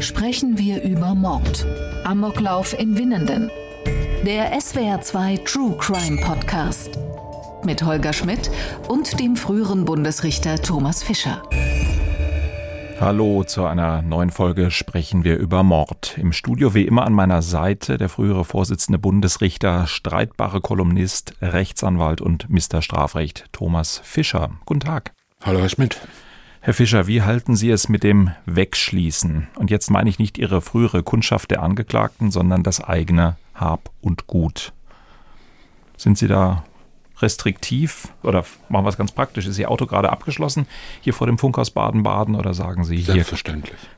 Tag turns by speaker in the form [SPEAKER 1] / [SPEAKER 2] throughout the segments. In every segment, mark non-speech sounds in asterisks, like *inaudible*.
[SPEAKER 1] sprechen wir über Mord. Amoklauf in Winnenden. Der SWR2 True Crime Podcast. Mit Holger Schmidt und dem früheren Bundesrichter Thomas Fischer.
[SPEAKER 2] Hallo, zu einer neuen Folge sprechen wir über Mord. Im Studio wie immer an meiner Seite der frühere Vorsitzende Bundesrichter, streitbare Kolumnist, Rechtsanwalt und Mr. Strafrecht Thomas Fischer. Guten Tag.
[SPEAKER 3] Hallo, Herr Schmidt.
[SPEAKER 2] Herr Fischer, wie halten Sie es mit dem Wegschließen? Und jetzt meine ich nicht Ihre frühere Kundschaft der Angeklagten, sondern das eigene Hab und Gut. Sind Sie da restriktiv oder machen wir es ganz praktisch? Ist Ihr Auto gerade abgeschlossen hier vor dem Funkhaus Baden-Baden oder sagen Sie, hier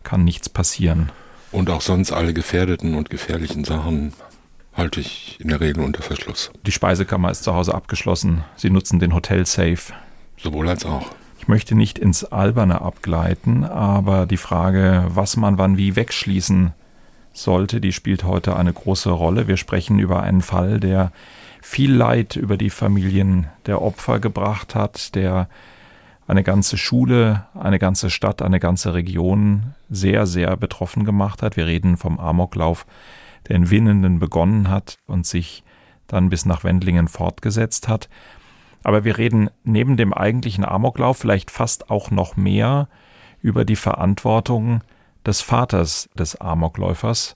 [SPEAKER 2] kann nichts passieren?
[SPEAKER 3] Und auch sonst alle gefährdeten und gefährlichen Sachen halte ich in der Regel unter Verschluss.
[SPEAKER 2] Die Speisekammer ist zu Hause abgeschlossen. Sie nutzen den Hotel-Safe.
[SPEAKER 3] Sowohl als auch.
[SPEAKER 2] Ich möchte nicht ins Alberne abgleiten, aber die Frage, was man wann wie wegschließen sollte, die spielt heute eine große Rolle. Wir sprechen über einen Fall, der viel Leid über die Familien der Opfer gebracht hat, der eine ganze Schule, eine ganze Stadt, eine ganze Region sehr, sehr betroffen gemacht hat. Wir reden vom Amoklauf, der in Winnenden begonnen hat und sich dann bis nach Wendlingen fortgesetzt hat. Aber wir reden neben dem eigentlichen Amoklauf vielleicht fast auch noch mehr über die Verantwortung des Vaters des Amokläufers.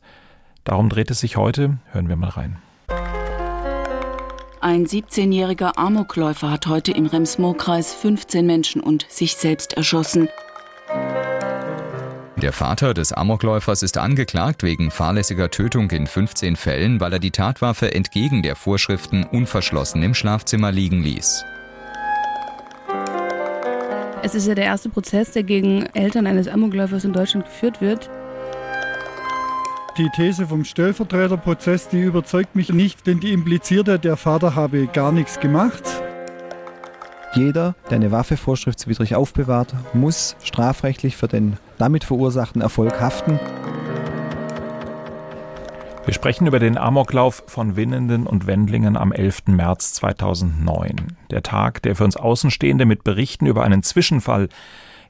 [SPEAKER 2] Darum dreht es sich heute. Hören wir mal rein.
[SPEAKER 4] Ein 17-jähriger Amokläufer hat heute im Rems-Murr-Kreis 15 Menschen und sich selbst erschossen.
[SPEAKER 5] Der Vater des Amokläufers ist angeklagt wegen fahrlässiger Tötung in 15 Fällen, weil er die Tatwaffe entgegen der Vorschriften unverschlossen im Schlafzimmer liegen ließ.
[SPEAKER 6] Es ist ja der erste Prozess, der gegen Eltern eines Amokläufers in Deutschland geführt wird.
[SPEAKER 7] Die These vom Stellvertreterprozess, die überzeugt mich nicht, denn die implizierte, der Vater habe gar nichts gemacht.
[SPEAKER 8] Jeder, der eine Waffe vorschriftswidrig aufbewahrt, muss strafrechtlich für den damit verursachten Erfolg haften.
[SPEAKER 2] Wir sprechen über den Amoklauf von Winnenden und Wendlingen am 11. März 2009. Der Tag, der für uns Außenstehende mit Berichten über einen Zwischenfall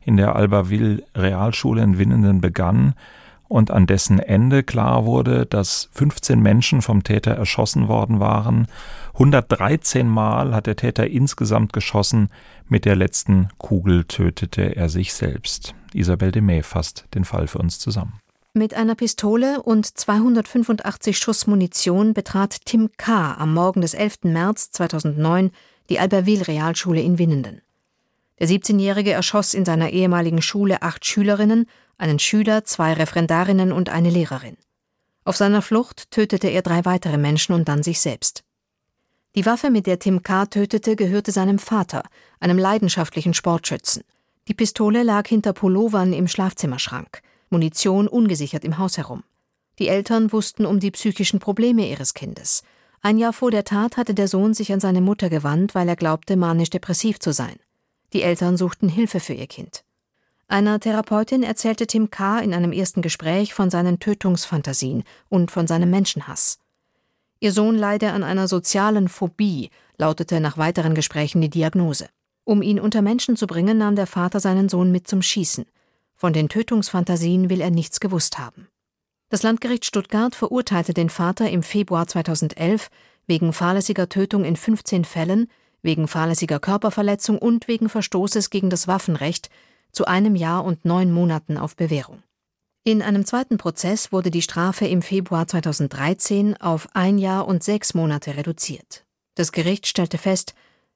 [SPEAKER 2] in der Alberville Realschule in Winnenden begann und an dessen Ende klar wurde, dass 15 Menschen vom Täter erschossen worden waren. 113 Mal hat der Täter insgesamt geschossen, mit der letzten Kugel tötete er sich selbst. Isabel de May fasst den Fall für uns zusammen.
[SPEAKER 9] Mit einer Pistole und 285 Schuss Munition betrat Tim K. am Morgen des 11. März 2009 die Alberville Realschule in Winnenden. Der 17-Jährige erschoss in seiner ehemaligen Schule acht Schülerinnen einen Schüler, zwei Referendarinnen und eine Lehrerin. Auf seiner Flucht tötete er drei weitere Menschen und dann sich selbst. Die Waffe, mit der Tim K. tötete, gehörte seinem Vater, einem leidenschaftlichen Sportschützen. Die Pistole lag hinter Pullovern im Schlafzimmerschrank, Munition ungesichert im Haus herum. Die Eltern wussten um die psychischen Probleme ihres Kindes. Ein Jahr vor der Tat hatte der Sohn sich an seine Mutter gewandt, weil er glaubte, manisch-depressiv zu sein. Die Eltern suchten Hilfe für ihr Kind. Einer Therapeutin erzählte Tim K. in einem ersten Gespräch von seinen Tötungsfantasien und von seinem Menschenhass. Ihr Sohn leide an einer sozialen Phobie, lautete nach weiteren Gesprächen die Diagnose. Um ihn unter Menschen zu bringen, nahm der Vater seinen Sohn mit zum Schießen. Von den Tötungsfantasien will er nichts gewusst haben. Das Landgericht Stuttgart verurteilte den Vater im Februar 2011 wegen fahrlässiger Tötung in 15 Fällen, wegen fahrlässiger Körperverletzung und wegen Verstoßes gegen das Waffenrecht zu einem Jahr und neun Monaten auf Bewährung. In einem zweiten Prozess wurde die Strafe im Februar 2013 auf ein Jahr und sechs Monate reduziert. Das Gericht stellte fest,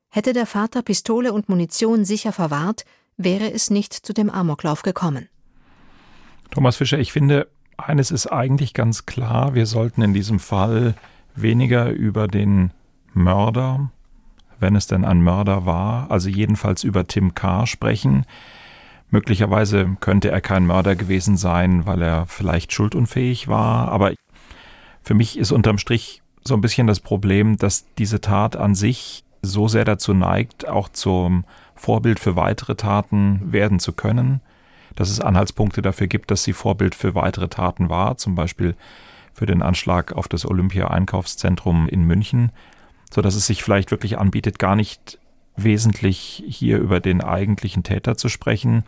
[SPEAKER 9] hätte der Vater Pistole und Munition sicher verwahrt, wäre es nicht zu dem Amoklauf gekommen.
[SPEAKER 2] Thomas Fischer, ich finde, eines ist eigentlich ganz klar, wir sollten in diesem Fall weniger über den Mörder, wenn es denn ein Mörder war, also jedenfalls über Tim K. sprechen. Möglicherweise könnte er kein Mörder gewesen sein, weil er vielleicht schuldunfähig war, aber für mich ist unterm Strich so ein bisschen das Problem, dass diese Tat an sich so sehr dazu neigt, auch zum Vorbild für weitere Taten werden zu können, dass es Anhaltspunkte dafür gibt, dass sie Vorbild für weitere Taten war, zum Beispiel für den Anschlag auf das Olympia-Einkaufszentrum in München, so dass es sich vielleicht wirklich anbietet, gar nicht wesentlich hier über den eigentlichen Täter zu sprechen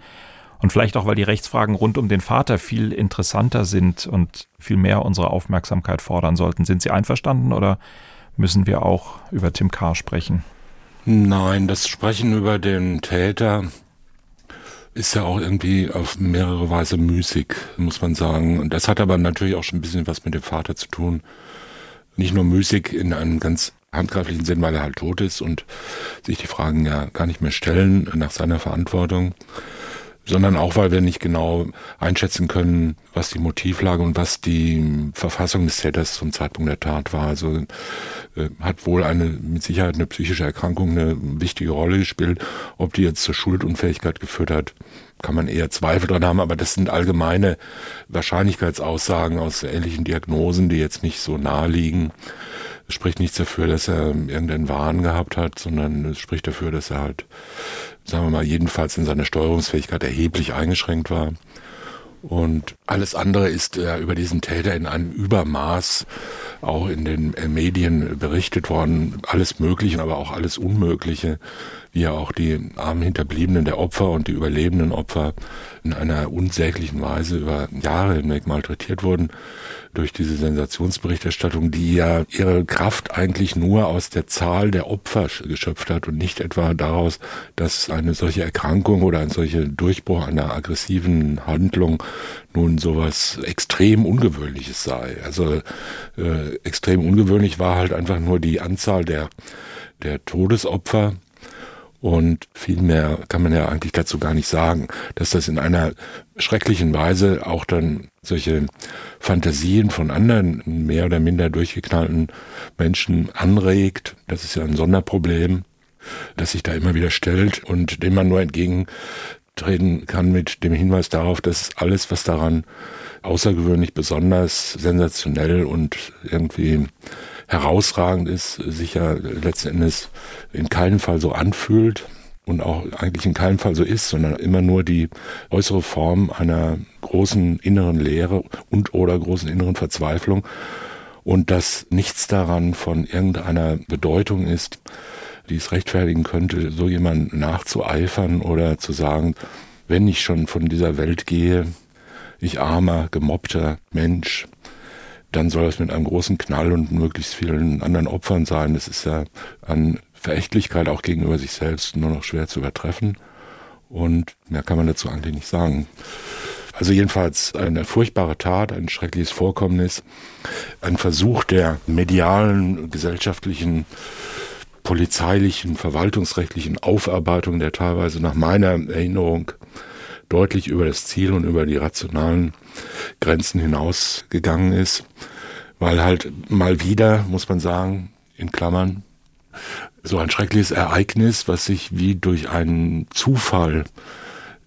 [SPEAKER 2] Und vielleicht auch, weil die Rechtsfragen rund um den Vater viel interessanter sind und viel mehr unsere Aufmerksamkeit fordern sollten. Sind Sie einverstanden oder müssen wir auch über Tim K. sprechen?
[SPEAKER 3] Nein, das Sprechen über den Täter ist ja auch irgendwie auf mehrere Weise müßig, muss man sagen. Und das hat aber natürlich auch schon ein bisschen was mit dem Vater zu tun. Nicht nur müßig in einem ganz handgreiflichen Sinn, weil er halt tot ist und sich die Fragen ja gar nicht mehr stellen nach seiner Verantwortung, sondern auch, weil wir nicht genau einschätzen können, was die Motivlage und was die Verfassung des Täters zum Zeitpunkt der Tat war. Also äh, hat wohl eine mit Sicherheit eine psychische Erkrankung eine wichtige Rolle gespielt. Ob die jetzt zur Schuldunfähigkeit geführt hat, kann man eher Zweifel dran haben, aber das sind allgemeine Wahrscheinlichkeitsaussagen aus ähnlichen Diagnosen, die jetzt nicht so nahe liegen. Es spricht nichts dafür, dass er irgendeinen Wahn gehabt hat, sondern es spricht dafür, dass er halt, sagen wir mal, jedenfalls in seiner Steuerungsfähigkeit erheblich eingeschränkt war. Und alles andere ist äh, über diesen Täter in einem Übermaß auch in den äh, Medien berichtet worden. Alles Mögliche, aber auch alles Unmögliche, ja auch die armen Hinterbliebenen der Opfer und die überlebenden Opfer in einer unsäglichen Weise über Jahre hinweg malträtiert wurden durch diese Sensationsberichterstattung, die ja ihre Kraft eigentlich nur aus der Zahl der Opfer geschöpft hat und nicht etwa daraus, dass eine solche Erkrankung oder ein solcher Durchbruch einer aggressiven Handlung nun sowas extrem Ungewöhnliches sei. Also äh, extrem ungewöhnlich war halt einfach nur die Anzahl der, der Todesopfer, und viel mehr kann man ja eigentlich dazu gar nicht sagen, dass das in einer schrecklichen Weise auch dann solche Fantasien von anderen mehr oder minder durchgeknallten Menschen anregt. Das ist ja ein Sonderproblem, das sich da immer wieder stellt und dem man nur entgegentreten kann mit dem Hinweis darauf, dass alles, was daran außergewöhnlich besonders sensationell und irgendwie herausragend ist, sich ja letzten Endes in keinem Fall so anfühlt und auch eigentlich in keinem Fall so ist, sondern immer nur die äußere Form einer großen inneren Leere und oder großen inneren Verzweiflung. Und dass nichts daran von irgendeiner Bedeutung ist, die es rechtfertigen könnte, so jemand nachzueifern oder zu sagen, wenn ich schon von dieser Welt gehe, ich armer, gemobbter Mensch, dann soll das mit einem großen Knall und möglichst vielen anderen Opfern sein. Das ist ja an Verächtlichkeit auch gegenüber sich selbst nur noch schwer zu übertreffen. Und mehr kann man dazu eigentlich nicht sagen. Also jedenfalls eine furchtbare Tat, ein schreckliches Vorkommnis, ein Versuch der medialen, gesellschaftlichen, polizeilichen, verwaltungsrechtlichen Aufarbeitung, der teilweise nach meiner Erinnerung deutlich über das Ziel und über die rationalen Grenzen hinausgegangen ist, weil halt mal wieder, muss man sagen, in Klammern, so ein schreckliches Ereignis, was sich wie durch einen Zufall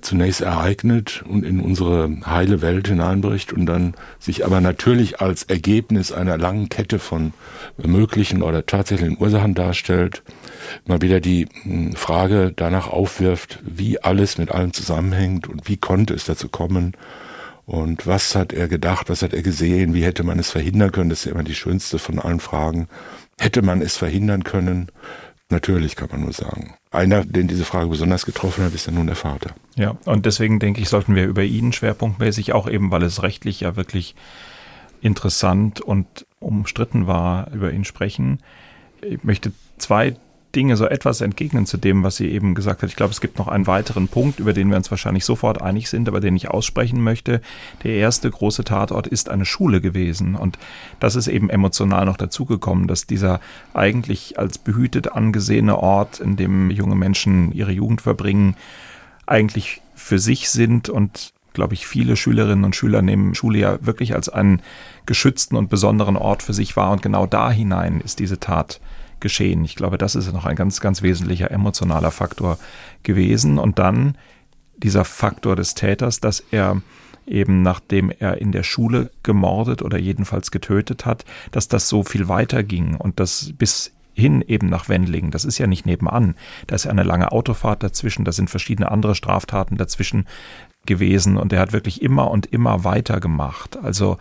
[SPEAKER 3] zunächst ereignet und in unsere heile Welt hineinbricht und dann sich aber natürlich als Ergebnis einer langen Kette von möglichen oder tatsächlichen Ursachen darstellt, mal wieder die hm, Frage danach aufwirft, wie alles mit allem zusammenhängt und wie konnte es dazu kommen und was hat er gedacht, was hat er gesehen, wie hätte man es verhindern können, das ist ja immer die schönste von allen Fragen. Hätte man es verhindern können? Natürlich kann man nur sagen. Einer, den diese Frage besonders getroffen hat, ist ja nun der Vater.
[SPEAKER 2] Ja, und deswegen denke ich, sollten wir über ihn schwerpunktmäßig, auch eben, weil es rechtlich ja wirklich interessant und umstritten war, über ihn sprechen. Ich möchte zwei Dinge so etwas entgegnen zu dem, was sie eben gesagt hat. Ich glaube, es gibt noch einen weiteren Punkt, über den wir uns wahrscheinlich sofort einig sind, aber den ich aussprechen möchte. Der erste große Tatort ist eine Schule gewesen. Und das ist eben emotional noch dazugekommen, dass dieser eigentlich als behütet angesehene Ort, in dem junge Menschen ihre Jugend verbringen, eigentlich für sich sind und glaube ich, viele Schülerinnen und Schüler nehmen Schule ja wirklich als einen geschützten und besonderen Ort für sich wahr. Und genau da hinein ist diese Tat geschehen. Ich glaube, das ist noch ein ganz, ganz wesentlicher emotionaler Faktor gewesen. Und dann dieser Faktor des Täters, dass er eben nachdem er in der Schule gemordet oder jedenfalls getötet hat, dass das so viel weiter ging und das bis hin eben nach Wendlingen. Das ist ja nicht nebenan. Da ist ja eine lange Autofahrt dazwischen, da sind verschiedene andere Straftaten dazwischen gewesen und er hat wirklich immer und immer weiter gemacht. Also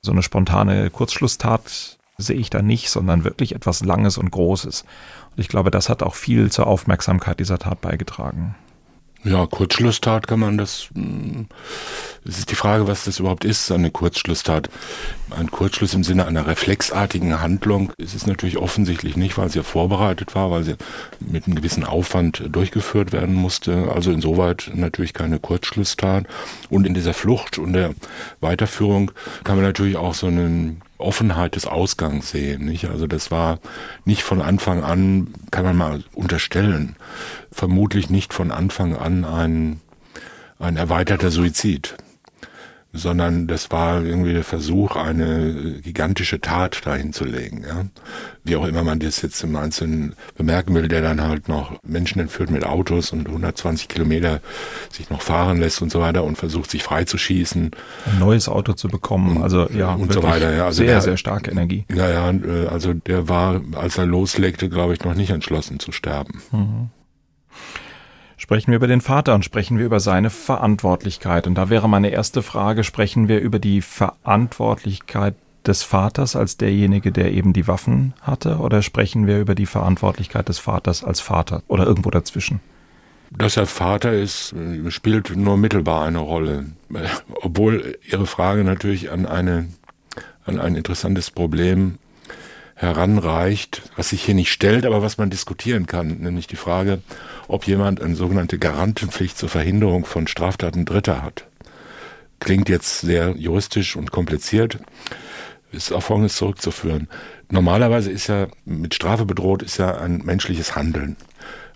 [SPEAKER 2] so eine spontane Kurzschlusstat sehe ich da nicht, sondern wirklich etwas Langes und Großes. Und ich glaube, das hat auch viel zur Aufmerksamkeit dieser Tat beigetragen.
[SPEAKER 3] Ja, Kurzschlusstat kann man das. Hm, es ist die Frage, was das überhaupt ist, eine Kurzschlusstat. Ein Kurzschluss im Sinne einer reflexartigen Handlung ist es natürlich offensichtlich nicht, weil sie ja vorbereitet war, weil sie mit einem gewissen Aufwand durchgeführt werden musste. Also insoweit natürlich keine Kurzschlusstat. Und in dieser Flucht und der Weiterführung kann man natürlich auch so einen Offenheit des Ausgangs sehen. Nicht? Also das war nicht von Anfang an, kann man mal unterstellen, vermutlich nicht von Anfang an ein, ein erweiterter Suizid sondern das war irgendwie der Versuch, eine gigantische Tat dahin zu legen. Ja? Wie auch immer man das jetzt im Einzelnen bemerken will, der dann halt noch Menschen entführt mit Autos und 120 Kilometer sich noch fahren lässt und so weiter und versucht, sich freizuschießen.
[SPEAKER 2] Ein neues Auto zu bekommen, also ja,
[SPEAKER 3] und so weiter. Ja, also
[SPEAKER 2] sehr,
[SPEAKER 3] der,
[SPEAKER 2] sehr starke Energie.
[SPEAKER 3] Ja, ja, äh, also der war, als er loslegte, glaube ich, noch nicht entschlossen zu sterben. Mhm
[SPEAKER 2] sprechen wir über den Vater und sprechen wir über seine Verantwortlichkeit. Und da wäre meine erste Frage, sprechen wir über die Verantwortlichkeit des Vaters als derjenige, der eben die Waffen hatte, oder sprechen wir über die Verantwortlichkeit des Vaters als Vater oder irgendwo dazwischen?
[SPEAKER 3] Dass er Vater ist, spielt nur mittelbar eine Rolle. Obwohl Ihre Frage natürlich an, eine, an ein interessantes Problem heranreicht, was sich hier nicht stellt, aber was man diskutieren kann, nämlich die Frage, ob jemand eine sogenannte Garantenpflicht zur Verhinderung von Straftaten Dritter hat. Klingt jetzt sehr juristisch und kompliziert, ist auf Folgendes zurückzuführen. Normalerweise ist ja mit Strafe bedroht, ist ja ein menschliches Handeln.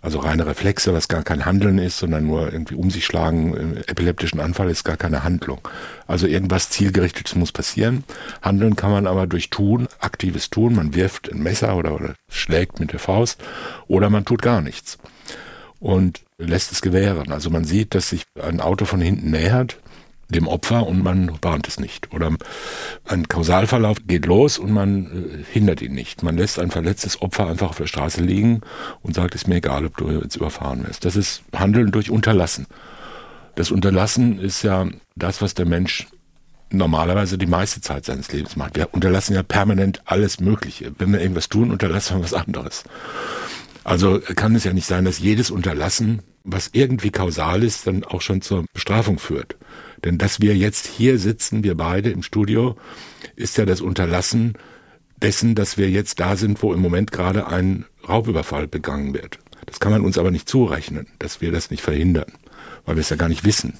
[SPEAKER 3] Also reine Reflexe, was gar kein Handeln ist, sondern nur irgendwie um sich schlagen, im epileptischen Anfall ist gar keine Handlung. Also irgendwas zielgerichtetes muss passieren. Handeln kann man aber durch Tun, aktives Tun. Man wirft ein Messer oder, oder schlägt mit der Faust oder man tut gar nichts und lässt es gewähren. Also man sieht, dass sich ein Auto von hinten nähert dem Opfer und man warnt es nicht. Oder ein Kausalverlauf geht los und man äh, hindert ihn nicht. Man lässt ein verletztes Opfer einfach auf der Straße liegen und sagt, es mir egal, ob du jetzt überfahren wirst. Das ist Handeln durch Unterlassen. Das Unterlassen ist ja das, was der Mensch normalerweise die meiste Zeit seines Lebens macht. Wir unterlassen ja permanent alles Mögliche. Wenn wir irgendwas tun, unterlassen wir was anderes. Also kann es ja nicht sein, dass jedes Unterlassen, was irgendwie kausal ist, dann auch schon zur Bestrafung führt. Denn dass wir jetzt hier sitzen, wir beide im Studio, ist ja das Unterlassen dessen, dass wir jetzt da sind, wo im Moment gerade ein Raubüberfall begangen wird. Das kann man uns aber nicht zurechnen, dass wir das nicht verhindern, weil wir es ja gar nicht wissen.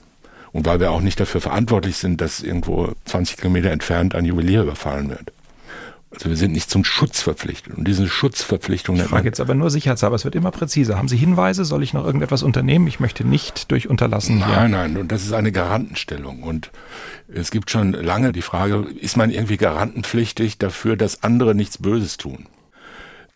[SPEAKER 3] Und weil wir auch nicht dafür verantwortlich sind, dass irgendwo 20 Kilometer entfernt ein Juwelier überfallen wird. Also wir sind nicht zum Schutz verpflichtet. Und diese Schutzverpflichtung.
[SPEAKER 2] Ich frage jetzt aber nur sicherheitshalber, es wird immer präziser. Haben Sie Hinweise? Soll ich noch irgendetwas unternehmen? Ich möchte nicht durch Unterlassen.
[SPEAKER 3] Nein, nein, und das ist eine Garantenstellung. Und es gibt schon lange die Frage, ist man irgendwie garantenpflichtig dafür, dass andere nichts Böses tun?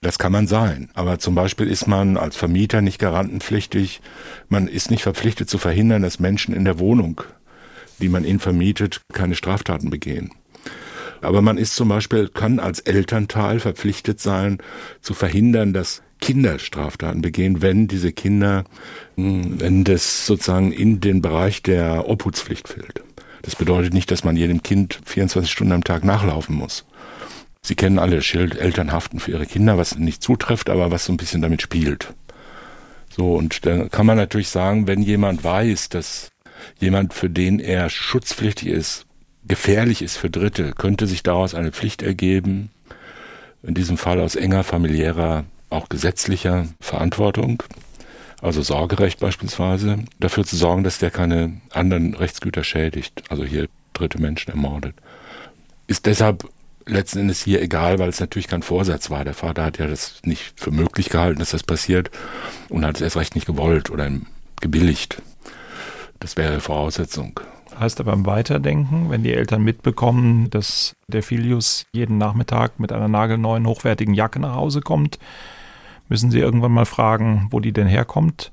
[SPEAKER 3] Das kann man sein. Aber zum Beispiel ist man als Vermieter nicht garantenpflichtig. Man ist nicht verpflichtet zu verhindern, dass Menschen in der Wohnung, die man ihnen vermietet, keine Straftaten begehen. Aber man ist zum Beispiel, kann als Elternteil verpflichtet sein, zu verhindern, dass Kinder Straftaten begehen, wenn diese Kinder, hm, wenn das sozusagen in den Bereich der Obhutspflicht fällt. Das bedeutet nicht, dass man jedem Kind 24 Stunden am Tag nachlaufen muss. Sie kennen alle Schild Eltern haften für ihre Kinder, was nicht zutrifft, aber was so ein bisschen damit spielt. So, und da kann man natürlich sagen, wenn jemand weiß, dass jemand, für den er schutzpflichtig ist, gefährlich ist für Dritte, könnte sich daraus eine Pflicht ergeben, in diesem Fall aus enger familiärer, auch gesetzlicher Verantwortung, also Sorgerecht beispielsweise, dafür zu sorgen, dass der keine anderen Rechtsgüter schädigt, also hier dritte Menschen ermordet. Ist deshalb letzten Endes hier egal, weil es natürlich kein Vorsatz war. Der Vater hat ja das nicht für möglich gehalten, dass das passiert und hat es erst recht nicht gewollt oder gebilligt. Das wäre Voraussetzung.
[SPEAKER 2] Heißt aber im Weiterdenken, wenn die Eltern mitbekommen, dass der Filius jeden Nachmittag mit einer nagelneuen, hochwertigen Jacke nach Hause kommt, müssen sie irgendwann mal fragen, wo die denn herkommt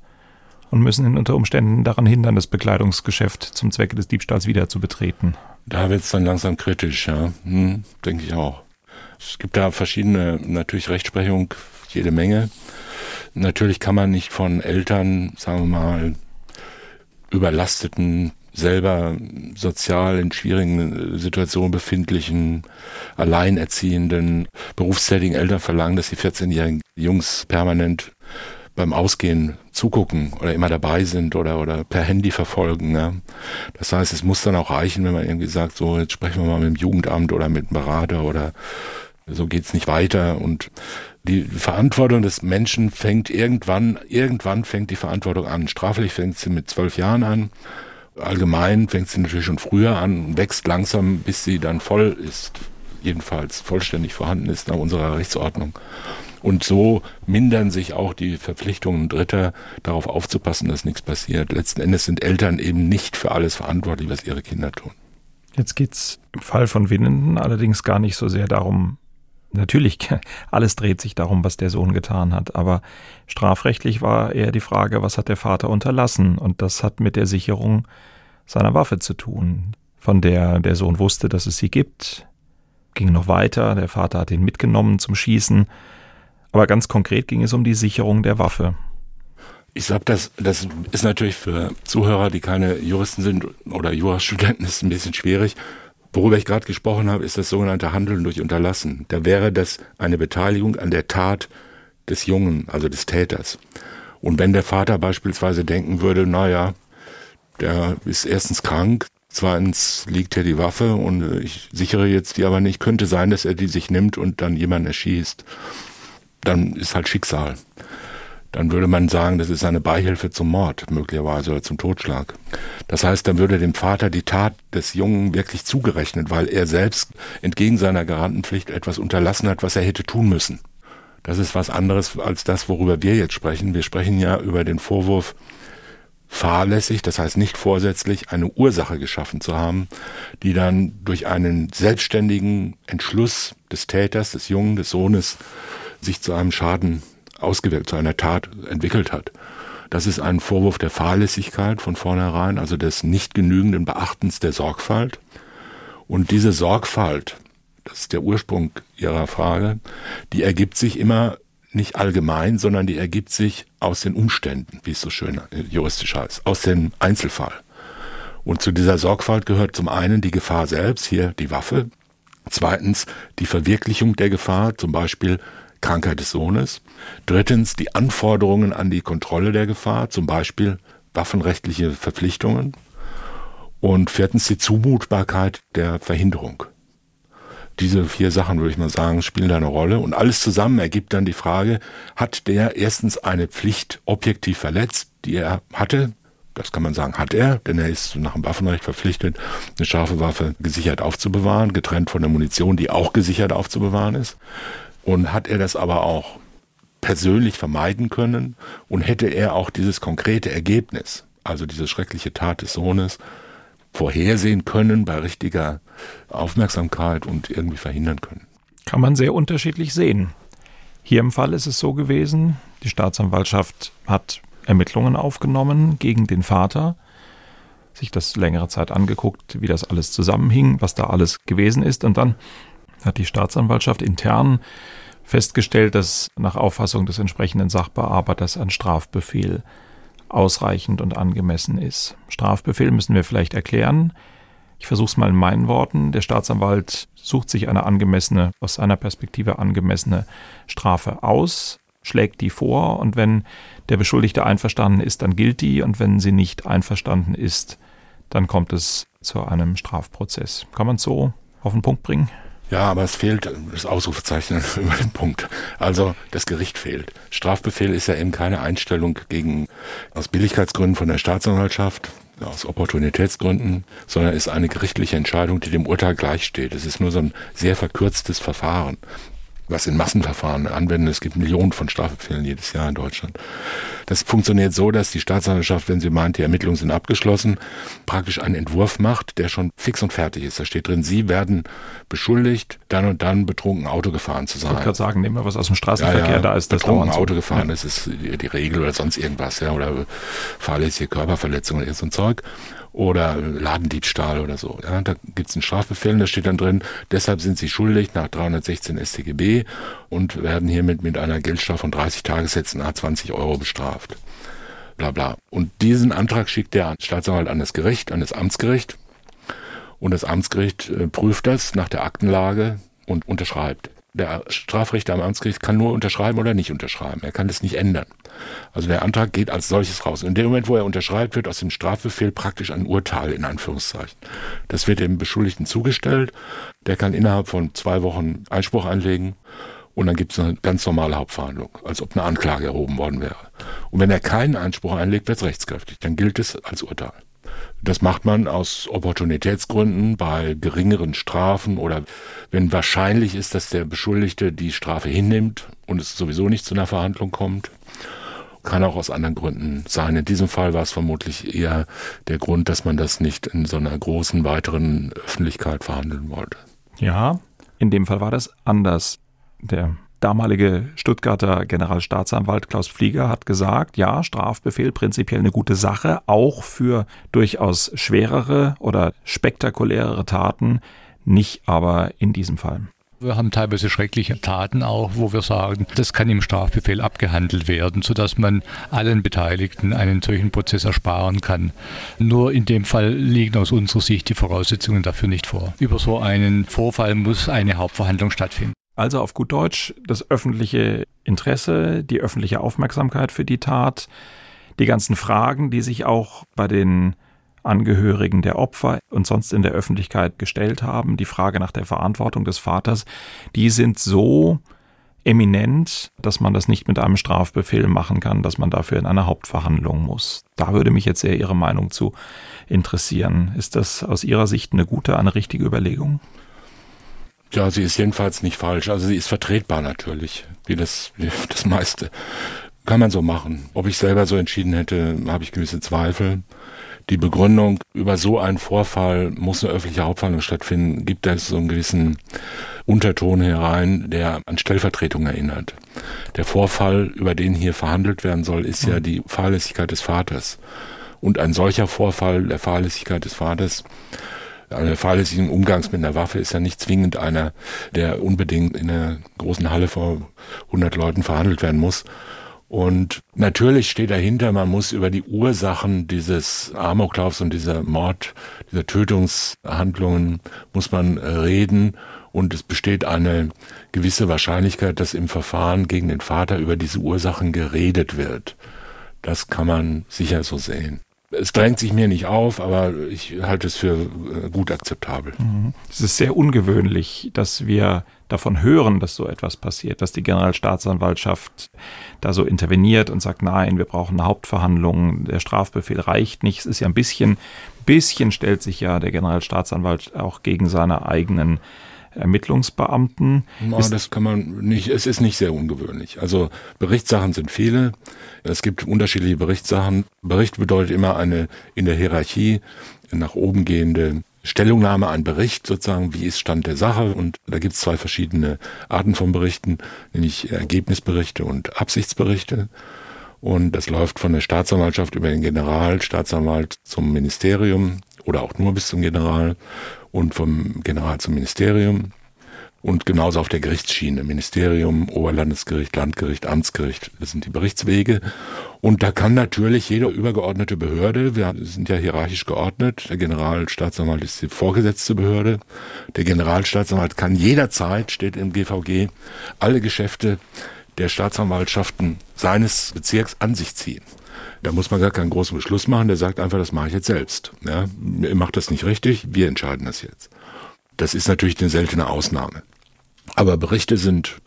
[SPEAKER 2] und müssen ihn unter Umständen daran hindern, das Bekleidungsgeschäft zum Zwecke des Diebstahls wieder zu betreten.
[SPEAKER 3] Da wird es dann langsam kritisch, ja. Hm, denke ich auch. Es gibt da verschiedene, natürlich Rechtsprechung, jede Menge. Natürlich kann man nicht von Eltern, sagen wir mal, überlasteten selber sozial in schwierigen Situationen befindlichen, alleinerziehenden, berufstätigen Eltern verlangen, dass die 14-jährigen Jungs permanent beim Ausgehen zugucken oder immer dabei sind oder, oder per Handy verfolgen. Ja. Das heißt, es muss dann auch reichen, wenn man irgendwie sagt, so, jetzt sprechen wir mal mit dem Jugendamt oder mit dem Berater oder so geht's nicht weiter. Und die Verantwortung des Menschen fängt irgendwann, irgendwann fängt die Verantwortung an. Straflich fängt sie mit zwölf Jahren an. Allgemein fängt sie natürlich schon früher an und wächst langsam, bis sie dann voll ist. Jedenfalls vollständig vorhanden ist nach unserer Rechtsordnung. Und so mindern sich auch die Verpflichtungen Dritter, darauf aufzupassen, dass nichts passiert. Letzten Endes sind Eltern eben nicht für alles verantwortlich, was ihre Kinder tun.
[SPEAKER 2] Jetzt geht's im Fall von Winnenden allerdings gar nicht so sehr darum, natürlich, *laughs* alles dreht sich darum, was der Sohn getan hat, aber strafrechtlich war eher die Frage, was hat der Vater unterlassen? Und das hat mit der Sicherung seiner Waffe zu tun, von der der Sohn wusste, dass es sie gibt. Ging noch weiter, der Vater hat ihn mitgenommen zum Schießen aber ganz konkret ging es um die Sicherung der Waffe.
[SPEAKER 3] Ich glaube, das, das ist natürlich für Zuhörer, die keine Juristen sind oder Jurastudenten, ist ein bisschen schwierig. Worüber ich gerade gesprochen habe, ist das sogenannte Handeln durch Unterlassen. Da wäre das eine Beteiligung an der Tat des Jungen, also des Täters. Und wenn der Vater beispielsweise denken würde, naja, der ist erstens krank, zweitens liegt hier die Waffe und ich sichere jetzt die aber nicht, könnte sein, dass er die sich nimmt und dann jemanden erschießt dann ist halt Schicksal. Dann würde man sagen, das ist eine Beihilfe zum Mord möglicherweise oder zum Totschlag. Das heißt, dann würde dem Vater die Tat des Jungen wirklich zugerechnet, weil er selbst entgegen seiner Garantenpflicht etwas unterlassen hat, was er hätte tun müssen. Das ist was anderes als das, worüber wir jetzt sprechen. Wir sprechen ja über den Vorwurf, fahrlässig, das heißt nicht vorsätzlich, eine Ursache geschaffen zu haben, die dann durch einen selbstständigen Entschluss des Täters, des Jungen, des Sohnes sich zu einem Schaden ausgewirkt, zu einer Tat entwickelt hat. Das ist ein Vorwurf der Fahrlässigkeit von vornherein, also des nicht genügenden Beachtens der Sorgfalt. Und diese Sorgfalt, das ist der Ursprung Ihrer Frage, die ergibt sich immer nicht allgemein, sondern die ergibt sich aus den Umständen, wie es so schön juristisch heißt, aus dem Einzelfall. Und zu dieser Sorgfalt gehört zum einen die Gefahr selbst, hier die Waffe, zweitens die Verwirklichung der Gefahr, zum Beispiel Krankheit des Sohnes. Drittens die Anforderungen an die Kontrolle der Gefahr, zum Beispiel waffenrechtliche Verpflichtungen. Und viertens die Zumutbarkeit der Verhinderung. Diese vier Sachen, würde ich mal sagen, spielen da eine Rolle. Und alles zusammen ergibt dann die Frage, hat der erstens eine Pflicht objektiv verletzt, die er hatte? Das kann man sagen, hat er, denn er ist nach dem Waffenrecht verpflichtet, eine scharfe Waffe gesichert aufzubewahren, getrennt von der Munition, die auch gesichert aufzubewahren ist. Und hat er das aber auch persönlich vermeiden können und hätte er auch dieses konkrete Ergebnis, also diese schreckliche Tat des Sohnes, vorhersehen können bei richtiger Aufmerksamkeit und irgendwie verhindern können.
[SPEAKER 2] Kann man sehr unterschiedlich sehen. Hier im Fall ist es so gewesen, die Staatsanwaltschaft hat Ermittlungen aufgenommen gegen den Vater, sich das längere Zeit angeguckt, wie das alles zusammenhing, was da alles gewesen ist und dann hat die Staatsanwaltschaft intern festgestellt, dass nach Auffassung des entsprechenden Sachbearbeiters ein Strafbefehl ausreichend und angemessen ist. Strafbefehl müssen wir vielleicht erklären. Ich versuche es mal in meinen Worten. Der Staatsanwalt sucht sich eine angemessene, aus seiner Perspektive angemessene Strafe aus, schlägt die vor und wenn der Beschuldigte einverstanden ist, dann gilt die und wenn sie nicht einverstanden ist, dann kommt es zu einem Strafprozess. Kann man es so auf den Punkt bringen?
[SPEAKER 3] Ja, aber es fehlt das Ausrufezeichen *laughs* über den Punkt. Also das Gericht fehlt. Strafbefehl ist ja eben keine Einstellung gegen aus Billigkeitsgründen von der Staatsanwaltschaft, aus Opportunitätsgründen, sondern ist eine gerichtliche Entscheidung, die dem Urteil gleichsteht. Es ist nur so ein sehr verkürztes Verfahren was in Massenverfahren anwenden. Es gibt Millionen von Strafbefehlen jedes Jahr in Deutschland. Das funktioniert so, dass die Staatsanwaltschaft, wenn sie meint, die Ermittlungen sind abgeschlossen, praktisch einen Entwurf macht, der schon fix und fertig ist. Da steht drin, Sie werden beschuldigt, dann und dann betrunken Auto gefahren zu sein. Ich
[SPEAKER 2] wollte gerade sagen, nehmen wir was aus dem Straßenverkehr, ja, ja,
[SPEAKER 3] da
[SPEAKER 2] ist
[SPEAKER 3] das betrunken Auto gefahren, ja. das ist die Regel oder sonst irgendwas, ja, oder fahrlässige Körperverletzung oder so ein Zeug oder Ladendiebstahl oder so. Ja, da gibt's einen Strafbefehl, da steht dann drin, deshalb sind sie schuldig nach 316 StGB und werden hiermit mit einer Geldstrafe von 30 Tagessätzen a 20 Euro bestraft. Bla bla. Und diesen Antrag schickt der Staatsanwalt an das Gericht, an das Amtsgericht. Und das Amtsgericht äh, prüft das nach der Aktenlage und unterschreibt. Der Strafrichter am Amtsgericht kann nur unterschreiben oder nicht unterschreiben. Er kann das nicht ändern. Also der Antrag geht als solches raus. In dem Moment, wo er unterschreibt, wird aus dem Strafbefehl praktisch ein Urteil in Anführungszeichen. Das wird dem Beschuldigten zugestellt. Der kann innerhalb von zwei Wochen Einspruch einlegen. Und dann gibt es eine ganz normale Hauptverhandlung, als ob eine Anklage erhoben worden wäre. Und wenn er keinen Einspruch einlegt, wird es rechtskräftig. Dann gilt es als Urteil. Das macht man aus Opportunitätsgründen bei geringeren Strafen oder wenn wahrscheinlich ist, dass der Beschuldigte die Strafe hinnimmt und es sowieso nicht zu einer Verhandlung kommt. Kann auch aus anderen Gründen sein. In diesem Fall war es vermutlich eher der Grund, dass man das nicht in so einer großen weiteren Öffentlichkeit verhandeln wollte.
[SPEAKER 2] Ja, in dem Fall war das anders. Der damalige Stuttgarter Generalstaatsanwalt Klaus Flieger hat gesagt, ja, Strafbefehl prinzipiell eine gute Sache, auch für durchaus schwerere oder spektakulärere Taten, nicht aber in diesem Fall.
[SPEAKER 10] Wir haben teilweise schreckliche Taten auch, wo wir sagen, das kann im Strafbefehl abgehandelt werden, sodass man allen Beteiligten einen solchen Prozess ersparen kann. Nur in dem Fall liegen aus unserer Sicht die Voraussetzungen dafür nicht vor. Über so einen Vorfall muss eine Hauptverhandlung stattfinden.
[SPEAKER 2] Also auf gut Deutsch das öffentliche Interesse, die öffentliche Aufmerksamkeit für die Tat, die ganzen Fragen, die sich auch bei den Angehörigen der Opfer und sonst in der Öffentlichkeit gestellt haben, die Frage nach der Verantwortung des Vaters, die sind so eminent, dass man das nicht mit einem Strafbefehl machen kann, dass man dafür in eine Hauptverhandlung muss. Da würde mich jetzt sehr Ihre Meinung zu interessieren. Ist das aus Ihrer Sicht eine gute, eine richtige Überlegung?
[SPEAKER 3] Ja, sie ist jedenfalls nicht falsch. Also sie ist vertretbar natürlich, wie das, wie *laughs* das meiste. Kann man so machen. Ob ich selber so entschieden hätte, habe ich gewisse Zweifel. Die Begründung, über so einen Vorfall muss eine öffentliche Hauptverhandlung stattfinden, gibt da so einen gewissen Unterton herein, der an Stellvertretung erinnert. Der Vorfall, über den hier verhandelt werden soll, ist ja die Fahrlässigkeit des Vaters. Und ein solcher Vorfall der Fahrlässigkeit des Vaters einer fahrlässigen Umgangs mit einer Waffe ist ja nicht zwingend einer, der unbedingt in einer großen Halle vor 100 Leuten verhandelt werden muss. Und natürlich steht dahinter, man muss über die Ursachen dieses Amoklaufs und dieser Mord, dieser Tötungshandlungen muss man äh, reden. Und es besteht eine gewisse Wahrscheinlichkeit, dass im Verfahren gegen den Vater über diese Ursachen geredet wird. Das kann man sicher so sehen es drängt sich mir nicht auf, aber ich halte es für äh, gut akzeptabel.
[SPEAKER 2] Mhm. Es ist sehr ungewöhnlich, dass wir davon hören, dass so etwas passiert, dass die Generalstaatsanwaltschaft da so interveniert und sagt, nein, wir brauchen eine Hauptverhandlung, der Strafbefehl reicht nicht. Es ist ja ein bisschen, bisschen stellt sich ja der Generalstaatsanwalt auch gegen seine eigenen Ermittlungsbeamten.
[SPEAKER 3] No, das kann man nicht, es ist nicht sehr ungewöhnlich. Also Berichtssachen sind viele. Es gibt unterschiedliche Berichtssachen. Bericht bedeutet immer eine in der Hierarchie nach oben gehende Stellungnahme, ein Bericht sozusagen, wie ist Stand der Sache. Und da gibt es zwei verschiedene Arten von Berichten, nämlich Ergebnisberichte und Absichtsberichte. Und das läuft von der Staatsanwaltschaft über den Generalstaatsanwalt zum Ministerium oder auch nur bis zum General und vom General zum Ministerium. Und genauso auf der Gerichtsschiene. Ministerium, Oberlandesgericht, Landgericht, Amtsgericht. Das sind die Berichtswege. Und da kann natürlich jede übergeordnete Behörde, wir sind ja hierarchisch geordnet, der Generalstaatsanwalt ist die vorgesetzte Behörde. Der Generalstaatsanwalt kann jederzeit, steht im GVG, alle Geschäfte der Staatsanwaltschaften seines Bezirks an sich ziehen. Da muss man gar keinen großen Beschluss machen, der sagt einfach, das mache ich jetzt selbst. Ja, ihr macht das nicht richtig, wir entscheiden das jetzt. Das ist natürlich eine seltene Ausnahme. Aber Berichte sind,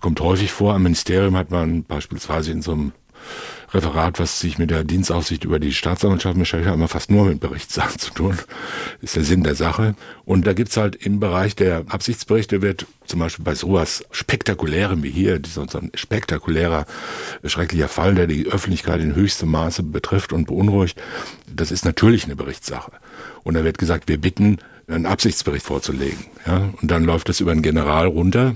[SPEAKER 3] kommt häufig vor. Am Ministerium hat man beispielsweise in so einem Referat, was sich mit der Dienstaufsicht über die Staatsanwaltschaft beschäftigt, hat immer fast nur mit Berichtssachen zu tun. ist der Sinn der Sache. Und da gibt's halt im Bereich der Absichtsberichte wird zum Beispiel bei sowas Spektakulärem wie hier, so ein spektakulärer, schrecklicher Fall, der die Öffentlichkeit in höchstem Maße betrifft und beunruhigt, das ist natürlich eine Berichtssache. Und da wird gesagt, wir bitten, einen Absichtsbericht vorzulegen. Ja? Und dann läuft das über den General runter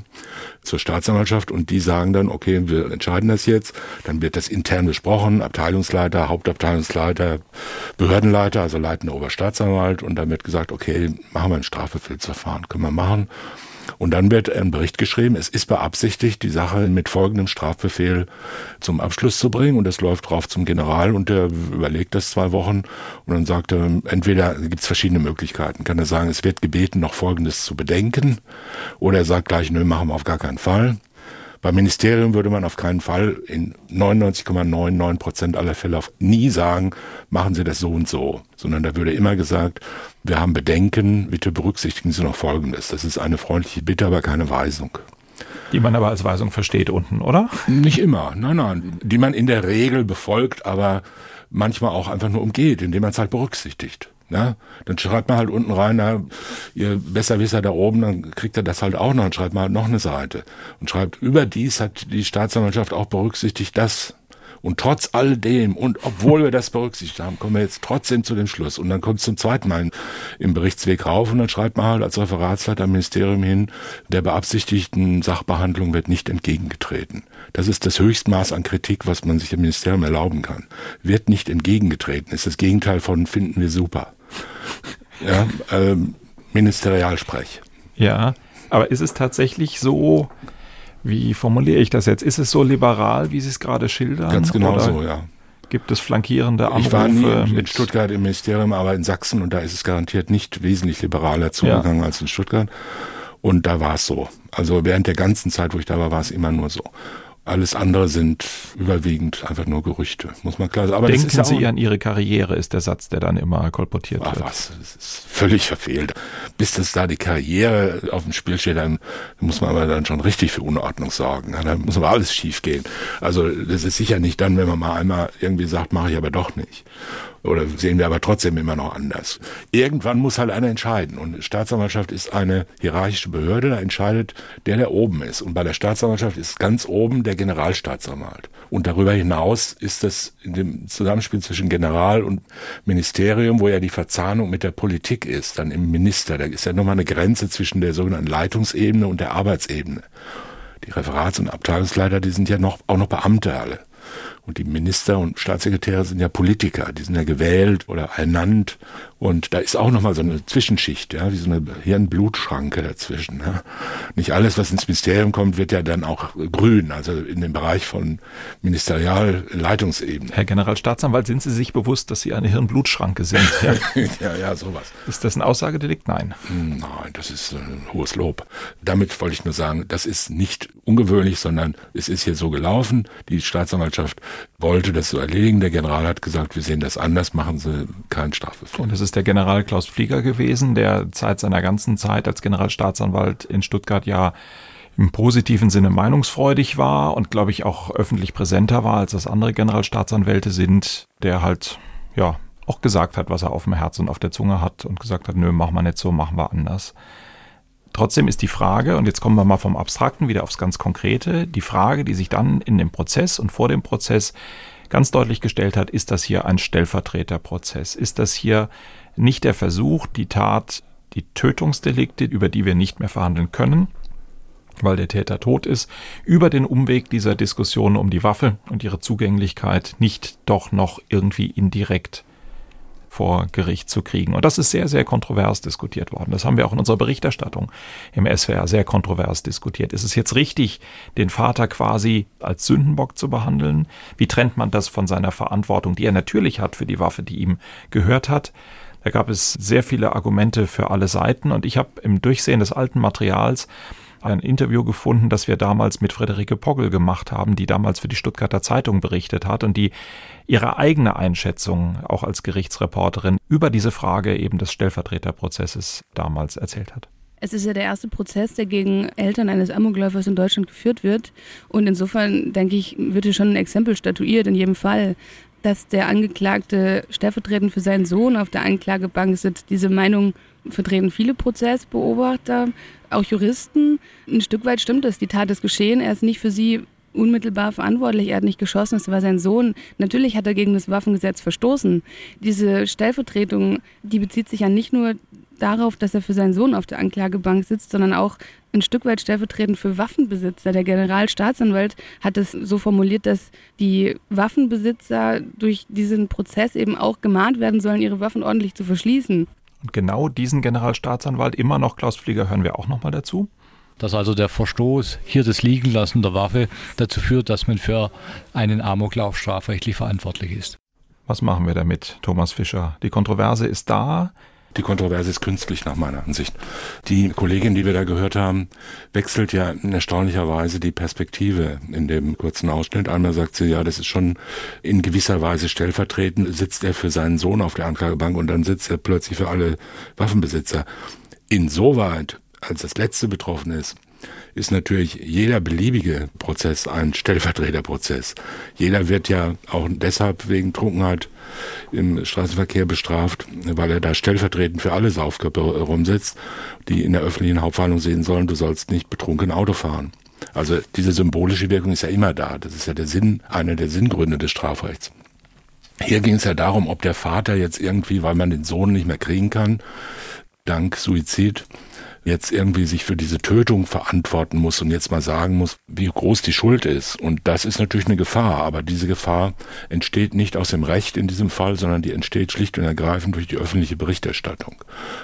[SPEAKER 3] zur Staatsanwaltschaft und die sagen dann, okay, wir entscheiden das jetzt. Dann wird das intern besprochen, Abteilungsleiter, Hauptabteilungsleiter, Behördenleiter, also leitender Oberstaatsanwalt und dann wird gesagt, okay, machen wir ein Strafbefehlsverfahren, können wir machen. Und dann wird ein Bericht geschrieben, es ist beabsichtigt, die Sache mit folgendem Strafbefehl zum Abschluss zu bringen. Und es läuft drauf zum General und der überlegt das zwei Wochen. Und dann sagt er, entweder gibt es verschiedene Möglichkeiten, kann er sagen, es wird gebeten, noch Folgendes zu bedenken? Oder er sagt gleich, nö, machen wir auf gar keinen Fall. Beim Ministerium würde man auf keinen Fall in 99,99 Prozent aller Fälle nie sagen, machen Sie das so und so, sondern da würde immer gesagt, wir haben Bedenken, bitte berücksichtigen Sie noch Folgendes. Das ist eine freundliche Bitte, aber keine Weisung.
[SPEAKER 2] Die man aber als Weisung versteht unten, oder?
[SPEAKER 3] Nicht immer, nein, nein. Die man in der Regel befolgt, aber manchmal auch einfach nur umgeht, indem man es halt berücksichtigt. Ja, dann schreibt man halt unten rein, na, ihr Besserwisser da oben, dann kriegt er das halt auch noch und schreibt mal halt noch eine Seite. Und schreibt, überdies hat die Staatsanwaltschaft auch berücksichtigt, dass und trotz alledem und obwohl wir das berücksichtigt haben, kommen wir jetzt trotzdem zu dem Schluss. Und dann kommt es zum zweiten Mal im Berichtsweg rauf und dann schreibt man halt als Referatsleiter am Ministerium hin, der beabsichtigten Sachbehandlung wird nicht entgegengetreten. Das ist das Höchstmaß an Kritik, was man sich im Ministerium erlauben kann. Wird nicht entgegengetreten, ist das Gegenteil von finden wir super. Ja, ähm, Ministerialsprech.
[SPEAKER 2] Ja, aber ist es tatsächlich so, wie formuliere ich das jetzt? Ist es so liberal, wie Sie es gerade schildern?
[SPEAKER 3] Ganz genau so, ja.
[SPEAKER 2] Gibt es flankierende Anrufe?
[SPEAKER 3] Ich war nie in Stuttgart im Ministerium, aber in Sachsen und da ist es garantiert nicht wesentlich liberaler zugegangen ja. als in Stuttgart. Und da war es so. Also während der ganzen Zeit, wo ich da war, war es immer nur so. Alles andere sind überwiegend einfach nur Gerüchte, muss man klar sagen.
[SPEAKER 2] Aber Denken ja Sie an Ihre Karriere, ist der Satz, der dann immer kolportiert Ach, wird.
[SPEAKER 3] was, das ist völlig verfehlt. Bis das da die Karriere auf dem Spiel steht, dann muss man aber dann schon richtig für Unordnung sorgen. Da muss aber alles schief gehen. Also das ist sicher nicht dann, wenn man mal einmal irgendwie sagt, mache ich aber doch nicht oder sehen wir aber trotzdem immer noch anders. Irgendwann muss halt einer entscheiden und Staatsanwaltschaft ist eine hierarchische Behörde, da entscheidet der, der oben ist. Und bei der Staatsanwaltschaft ist ganz oben der Generalstaatsanwalt. Und darüber hinaus ist das in dem Zusammenspiel zwischen General und Ministerium, wo ja die Verzahnung mit der Politik ist, dann im Minister, da ist ja nochmal eine Grenze zwischen der sogenannten Leitungsebene und der Arbeitsebene. Die Referats- und Abteilungsleiter, die sind ja noch, auch noch Beamte alle. Und die Minister und Staatssekretäre sind ja Politiker, die sind ja gewählt oder ernannt. Und da ist auch nochmal so eine Zwischenschicht, ja, wie so eine Hirnblutschranke dazwischen. Ja. Nicht alles, was ins Ministerium kommt, wird ja dann auch grün, also in dem Bereich von Ministerialleitungsebene.
[SPEAKER 2] Herr Generalstaatsanwalt, sind Sie sich bewusst, dass Sie eine Hirnblutschranke sind? *laughs*
[SPEAKER 3] Ja, ja, ja, sowas.
[SPEAKER 2] Ist das ein Aussagedelikt? Nein.
[SPEAKER 3] Nein, das ist ein hohes Lob. Damit wollte ich nur sagen, das ist nicht ungewöhnlich, sondern es ist hier so gelaufen. Die Staatsanwaltschaft wollte das so erledigen. Der General hat gesagt, wir sehen das anders, machen Sie keinen Strafbefehl.
[SPEAKER 2] Und das ist der General Klaus Flieger gewesen, der seit seiner ganzen Zeit als Generalstaatsanwalt in Stuttgart ja im positiven Sinne meinungsfreudig war und glaube ich auch öffentlich präsenter war, als das andere Generalstaatsanwälte sind, der halt ja auch gesagt hat, was er auf dem Herz und auf der Zunge hat und gesagt hat, nö, machen wir nicht so, machen wir anders. Trotzdem ist die Frage, und jetzt kommen wir mal vom Abstrakten wieder aufs ganz Konkrete, die Frage, die sich dann in dem Prozess und vor dem Prozess ganz deutlich gestellt hat, ist das hier ein Stellvertreterprozess? Ist das hier nicht der Versuch, die Tat, die Tötungsdelikte, über die wir nicht mehr verhandeln können, weil der Täter tot ist, über den Umweg dieser Diskussion um die Waffe und ihre Zugänglichkeit nicht doch noch irgendwie indirekt vor Gericht zu kriegen. Und das ist sehr, sehr kontrovers diskutiert worden. Das haben wir auch in unserer Berichterstattung im SWR sehr kontrovers diskutiert. Ist es jetzt richtig, den Vater quasi als Sündenbock zu behandeln? Wie trennt man das von seiner Verantwortung, die er natürlich hat für die Waffe, die ihm gehört hat? Da gab es sehr viele Argumente für alle Seiten und ich habe im Durchsehen des alten Materials ein Interview gefunden, das wir damals mit Friederike Pogel gemacht haben, die damals für die Stuttgarter Zeitung berichtet hat und die ihre eigene Einschätzung auch als Gerichtsreporterin über diese Frage eben des Stellvertreterprozesses damals erzählt hat.
[SPEAKER 6] Es ist ja der erste Prozess, der gegen Eltern eines Amokläufers in Deutschland geführt wird. Und insofern, denke ich, wird hier schon ein Exempel statuiert in jedem Fall dass der Angeklagte stellvertretend für seinen Sohn auf der Anklagebank sitzt. Diese Meinung vertreten viele Prozessbeobachter, auch Juristen. Ein Stück weit stimmt es. Die Tat ist geschehen. Er ist nicht für sie unmittelbar verantwortlich. Er hat nicht geschossen, es war sein Sohn. Natürlich hat er gegen das Waffengesetz verstoßen. Diese Stellvertretung, die bezieht sich ja nicht nur darauf, dass er für seinen Sohn auf der Anklagebank sitzt, sondern auch ein Stück weit stellvertretend für Waffenbesitzer. Der Generalstaatsanwalt hat es so formuliert, dass die Waffenbesitzer durch diesen Prozess eben auch gemahnt werden sollen, ihre Waffen ordentlich zu verschließen.
[SPEAKER 2] Und genau diesen Generalstaatsanwalt, immer noch Klaus Flieger, hören wir auch nochmal dazu.
[SPEAKER 10] dass also der Verstoß, hier das Liegenlassen der Waffe, dazu führt, dass man für einen Amoklauf strafrechtlich verantwortlich ist.
[SPEAKER 2] Was machen wir damit, Thomas Fischer? Die Kontroverse ist da.
[SPEAKER 3] Die Kontroverse ist künstlich nach meiner Ansicht. Die Kollegin, die wir da gehört haben, wechselt ja in erstaunlicher Weise die Perspektive in dem kurzen Ausschnitt. Einmal sagt sie, ja, das ist schon in gewisser Weise stellvertretend, sitzt er für seinen Sohn auf der Anklagebank und dann sitzt er plötzlich für alle Waffenbesitzer. Insoweit, als das letzte betroffen ist, ist natürlich jeder beliebige Prozess ein Stellvertreterprozess. Jeder wird ja auch deshalb wegen Trunkenheit im Straßenverkehr bestraft, weil er da stellvertretend für alle Saufköpfe rumsitzt, die in der öffentlichen Hauptverhandlung sehen sollen, du sollst nicht betrunken Auto fahren. Also diese symbolische Wirkung ist ja immer da. Das ist ja der Sinn, einer der Sinngründe des Strafrechts. Hier ging es ja darum, ob der Vater jetzt irgendwie, weil man den Sohn nicht mehr kriegen kann, dank Suizid, jetzt irgendwie sich für diese Tötung verantworten muss und jetzt mal sagen muss, wie groß die Schuld ist. Und das ist natürlich eine Gefahr, aber diese Gefahr entsteht nicht aus dem Recht in diesem Fall, sondern die entsteht schlicht und ergreifend durch die öffentliche Berichterstattung.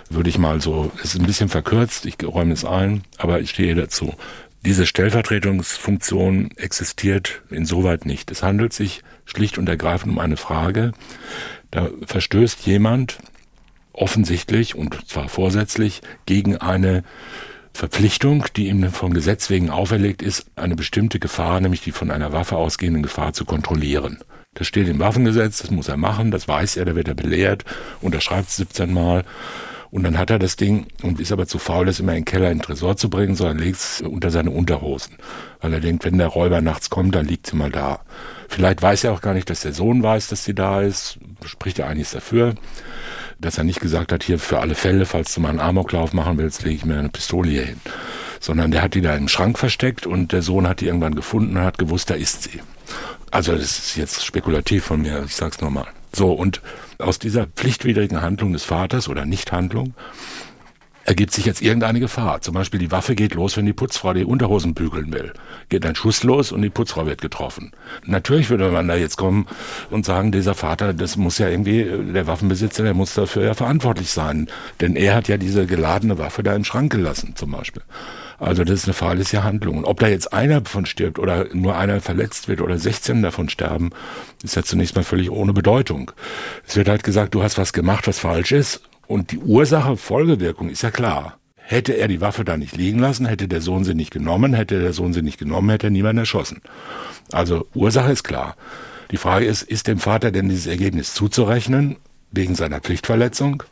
[SPEAKER 3] Würde ich mal so, es ist ein bisschen verkürzt, ich räume es ein, aber ich stehe dazu. Diese Stellvertretungsfunktion existiert insoweit nicht. Es handelt sich schlicht und ergreifend um eine Frage. Da verstößt jemand offensichtlich und zwar vorsätzlich gegen eine Verpflichtung, die ihm vom Gesetz wegen auferlegt ist, eine bestimmte Gefahr, nämlich die von einer Waffe ausgehenden Gefahr zu kontrollieren. Das steht im Waffengesetz, das muss er machen, das weiß er, da wird er belehrt, unterschreibt es 17 Mal und dann hat er das Ding und ist aber zu faul, das immer in den Keller in den Tresor zu bringen, sondern legt es unter seine Unterhosen. Weil er denkt, wenn der Räuber nachts kommt, dann liegt sie mal da. Vielleicht weiß er auch gar nicht, dass der Sohn weiß, dass sie da ist, spricht er einiges dafür dass er nicht gesagt hat, hier für alle Fälle, falls du mal einen Amoklauf machen willst, lege ich mir eine Pistole hier hin. Sondern der hat die da im Schrank versteckt und der Sohn hat die irgendwann gefunden und hat gewusst, da ist sie. Also das ist jetzt spekulativ von mir, ich sag's nochmal. So, und aus dieser pflichtwidrigen Handlung des Vaters oder Nichthandlung ergibt sich jetzt irgendeine Gefahr. Zum Beispiel die Waffe geht los, wenn die Putzfrau die Unterhosen bügeln will. Geht ein Schuss los und die Putzfrau wird getroffen. Natürlich würde man da jetzt kommen und sagen, dieser Vater, das muss ja irgendwie, der Waffenbesitzer, der muss dafür ja verantwortlich sein. Denn er hat ja diese geladene Waffe da im Schrank gelassen, zum Beispiel. Also das ist eine fahrlässige Handlung. Und ob da jetzt einer davon stirbt oder nur einer verletzt wird oder 16 davon sterben, ist ja zunächst mal völlig ohne Bedeutung. Es wird halt gesagt, du hast was gemacht, was falsch ist und die Ursache, Folgewirkung ist ja klar. Hätte er die Waffe da nicht liegen lassen, hätte der Sohn sie nicht genommen, hätte der Sohn sie nicht genommen, hätte er niemanden erschossen. Also Ursache ist klar. Die Frage ist, ist dem Vater denn dieses Ergebnis zuzurechnen, wegen seiner Pflichtverletzung?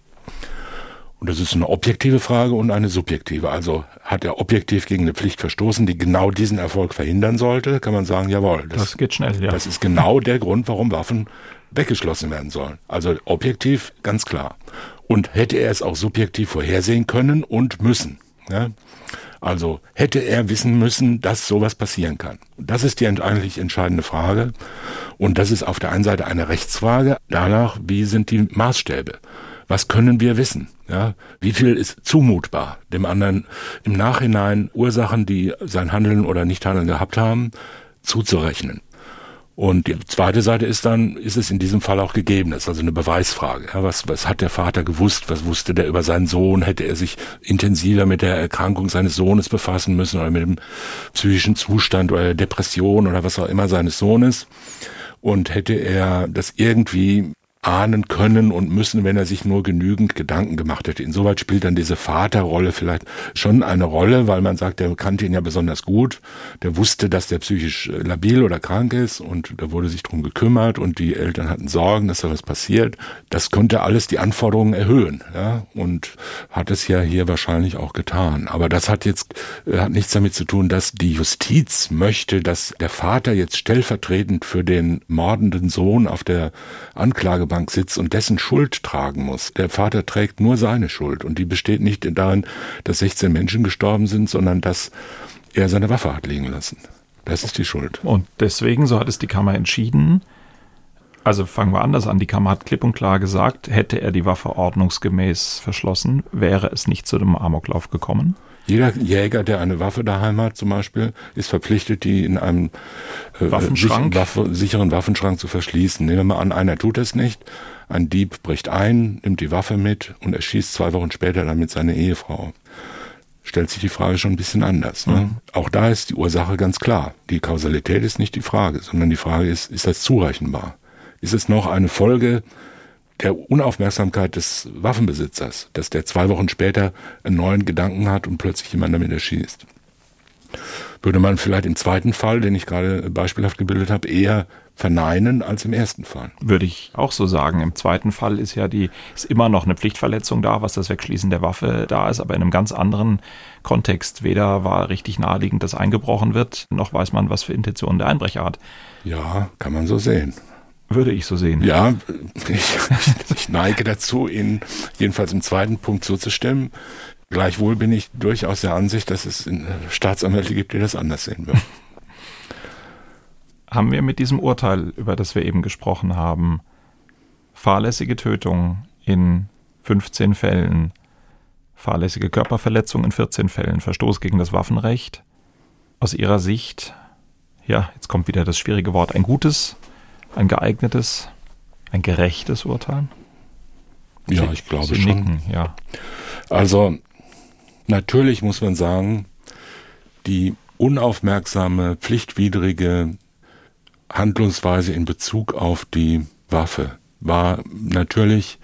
[SPEAKER 3] Und das ist eine objektive Frage und eine subjektive. Also hat er objektiv gegen eine Pflicht verstoßen, die genau diesen Erfolg verhindern sollte, kann man sagen, jawohl.
[SPEAKER 2] Das, das geht schnell, ja.
[SPEAKER 3] Das ist genau der Grund, warum Waffen weggeschlossen werden sollen. Also objektiv ganz klar. Und hätte er es auch subjektiv vorhersehen können und müssen. Ja? Also hätte er wissen müssen, dass sowas passieren kann. Das ist die eigentlich entscheidende Frage. Und das ist auf der einen Seite eine Rechtsfrage danach, wie sind die Maßstäbe? Was können wir wissen? Ja, wie viel ist zumutbar, dem anderen im Nachhinein Ursachen, die sein Handeln oder Nichthandeln gehabt haben, zuzurechnen? Und die zweite Seite ist dann, ist es in diesem Fall auch gegeben? Das ist also eine Beweisfrage. Ja, was, was hat der Vater gewusst? Was wusste der über seinen Sohn? Hätte er sich intensiver mit der Erkrankung seines Sohnes befassen müssen oder mit dem psychischen Zustand oder der Depression oder was auch immer seines Sohnes? Und hätte er das irgendwie ahnen können und müssen, wenn er sich nur genügend Gedanken gemacht hätte. Insoweit spielt dann diese Vaterrolle vielleicht schon eine Rolle, weil man sagt, der kannte ihn ja besonders gut. Der wusste, dass der psychisch äh, labil oder krank ist und da wurde sich drum gekümmert und die Eltern hatten Sorgen, dass da was passiert. Das könnte alles die Anforderungen erhöhen, ja, und hat es ja hier wahrscheinlich auch getan. Aber das hat jetzt, äh, hat nichts damit zu tun, dass die Justiz möchte, dass der Vater jetzt stellvertretend für den mordenden Sohn auf der Anklagebank Bank sitzt und dessen Schuld tragen muss. Der Vater trägt nur seine Schuld und die besteht nicht darin, dass 16 Menschen gestorben sind, sondern dass er seine Waffe hat liegen lassen. Das ist die Schuld.
[SPEAKER 2] Und deswegen, so hat es die Kammer entschieden, also fangen wir anders an. Die Kammer hat klipp und klar gesagt, hätte er die Waffe ordnungsgemäß verschlossen, wäre es nicht zu dem Amoklauf gekommen.
[SPEAKER 3] Jeder Jäger, der eine Waffe daheim hat, zum Beispiel, ist verpflichtet, die in einem
[SPEAKER 2] äh, Waffenschrank?
[SPEAKER 3] Waffe, sicheren Waffenschrank zu verschließen. Nehmen wir mal an, einer tut es nicht. Ein Dieb bricht ein, nimmt die Waffe mit und erschießt zwei Wochen später damit seine Ehefrau. stellt sich die Frage schon ein bisschen anders. Ne? Mhm. Auch da ist die Ursache ganz klar. Die Kausalität ist nicht die Frage, sondern die Frage ist, ist das zurechenbar? Ist es noch eine Folge der Unaufmerksamkeit des Waffenbesitzers, dass der zwei Wochen später einen neuen Gedanken hat und plötzlich jemand damit erschießt? Würde man vielleicht im zweiten Fall, den ich gerade beispielhaft gebildet habe, eher verneinen als im ersten Fall.
[SPEAKER 2] Würde ich auch so sagen. Im zweiten Fall ist ja die, ist immer noch eine Pflichtverletzung da, was das Wegschließen der Waffe da ist, aber in einem ganz anderen Kontext. Weder war richtig naheliegend, dass eingebrochen wird, noch weiß man, was für Intentionen der Einbrecher hat.
[SPEAKER 3] Ja, kann man so sehen.
[SPEAKER 2] Würde ich so sehen.
[SPEAKER 3] Ja, ich, ich neige dazu, Ihnen jedenfalls im zweiten Punkt zuzustimmen. Gleichwohl bin ich durchaus der Ansicht, dass es Staatsanwälte gibt, die das anders sehen würden
[SPEAKER 2] haben wir mit diesem Urteil, über das wir eben gesprochen haben, fahrlässige Tötung in 15 Fällen, fahrlässige Körperverletzung in 14 Fällen, Verstoß gegen das Waffenrecht, aus Ihrer Sicht, ja, jetzt kommt wieder das schwierige Wort, ein gutes, ein geeignetes, ein gerechtes Urteil?
[SPEAKER 3] Ja, ich glaube Sie schon. Nicken,
[SPEAKER 2] ja.
[SPEAKER 3] Also, natürlich muss man sagen, die unaufmerksame, pflichtwidrige Handlungsweise in Bezug auf die Waffe war natürlich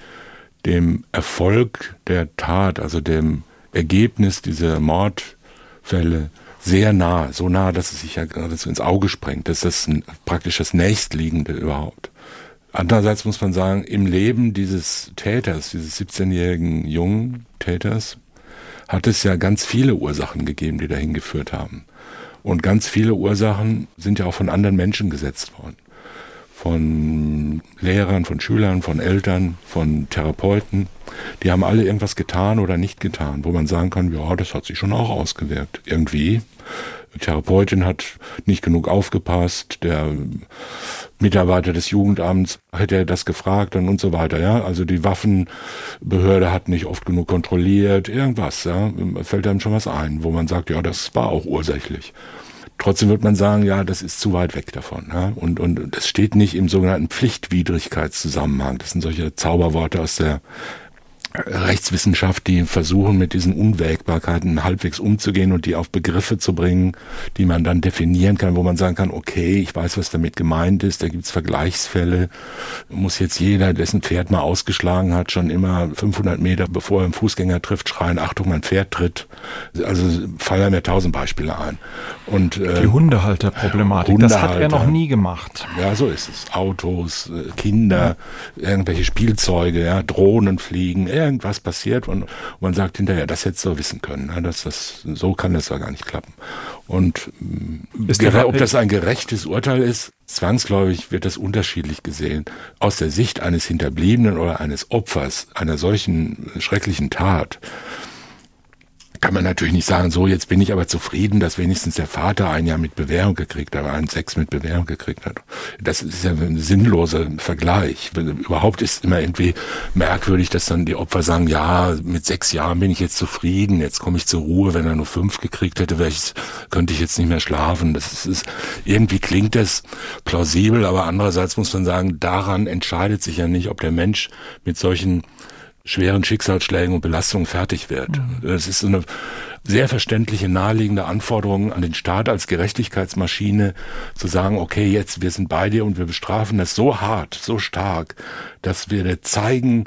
[SPEAKER 3] dem Erfolg der Tat, also dem Ergebnis dieser Mordfälle sehr nah, so nah, dass es sich ja geradezu ins Auge sprengt. Das ist das praktisch das nächstliegende überhaupt. Andererseits muss man sagen, im Leben dieses Täters, dieses 17-jährigen jungen Täters, hat es ja ganz viele Ursachen gegeben, die dahin geführt haben. Und ganz viele Ursachen sind ja auch von anderen Menschen gesetzt worden. Von Lehrern, von Schülern, von Eltern, von Therapeuten. Die haben alle irgendwas getan oder nicht getan, wo man sagen kann, ja, das hat sich schon auch ausgewirkt. Irgendwie. Die Therapeutin hat nicht genug aufgepasst, der Mitarbeiter des Jugendamts hätte das gefragt und, und so weiter, ja. Also die Waffenbehörde hat nicht oft genug kontrolliert, irgendwas, ja. Fällt einem schon was ein, wo man sagt, ja, das war auch ursächlich. Trotzdem wird man sagen, ja, das ist zu weit weg davon. Ja? Und, und das steht nicht im sogenannten Pflichtwidrigkeitszusammenhang. Das sind solche Zauberworte aus der Rechtswissenschaft, die versuchen, mit diesen Unwägbarkeiten halbwegs umzugehen und die auf Begriffe zu bringen, die man dann definieren kann, wo man sagen kann, okay, ich weiß, was damit gemeint ist, da gibt's Vergleichsfälle, muss jetzt jeder, dessen Pferd mal ausgeschlagen hat, schon immer 500 Meter bevor er einen Fußgänger trifft, schreien, Achtung, mein Pferd tritt. Also fallen mir tausend Beispiele ein. Und,
[SPEAKER 2] äh, die Hundehalterproblematik, Hundehalter, das hat er noch nie gemacht.
[SPEAKER 3] Ja, so ist es. Autos, äh, Kinder, irgendwelche Spielzeuge, ja, Drohnen fliegen, irgendwas passiert und, man sagt hinterher, das hättest du wissen können. Ne? Das, das, so kann das ja gar nicht klappen. Und der, ob das ein gerechtes Urteil ist, zwangsläufig wird das unterschiedlich gesehen. Aus der Sicht eines Hinterbliebenen oder eines Opfers einer solchen schrecklichen Tat kann man natürlich nicht sagen, so jetzt bin ich aber zufrieden, dass wenigstens der Vater ein Jahr mit Bewährung gekriegt hat, einen Sex mit Bewährung gekriegt hat. Das ist ja ein sinnloser Vergleich. Überhaupt ist immer irgendwie merkwürdig, dass dann die Opfer sagen, ja, mit sechs Jahren bin ich jetzt zufrieden, jetzt komme ich zur Ruhe. Wenn er nur fünf gekriegt hätte, ich, könnte ich jetzt nicht mehr schlafen. Das ist, ist, irgendwie klingt das plausibel, aber andererseits muss man sagen, daran entscheidet sich ja nicht, ob der Mensch mit solchen schweren Schicksalsschlägen und Belastungen fertig wird. Mhm. Das ist eine sehr verständliche, naheliegende Anforderung an den Staat als Gerechtigkeitsmaschine zu sagen, okay, jetzt, wir sind bei dir und wir bestrafen das so hart, so stark, dass wir dir zeigen,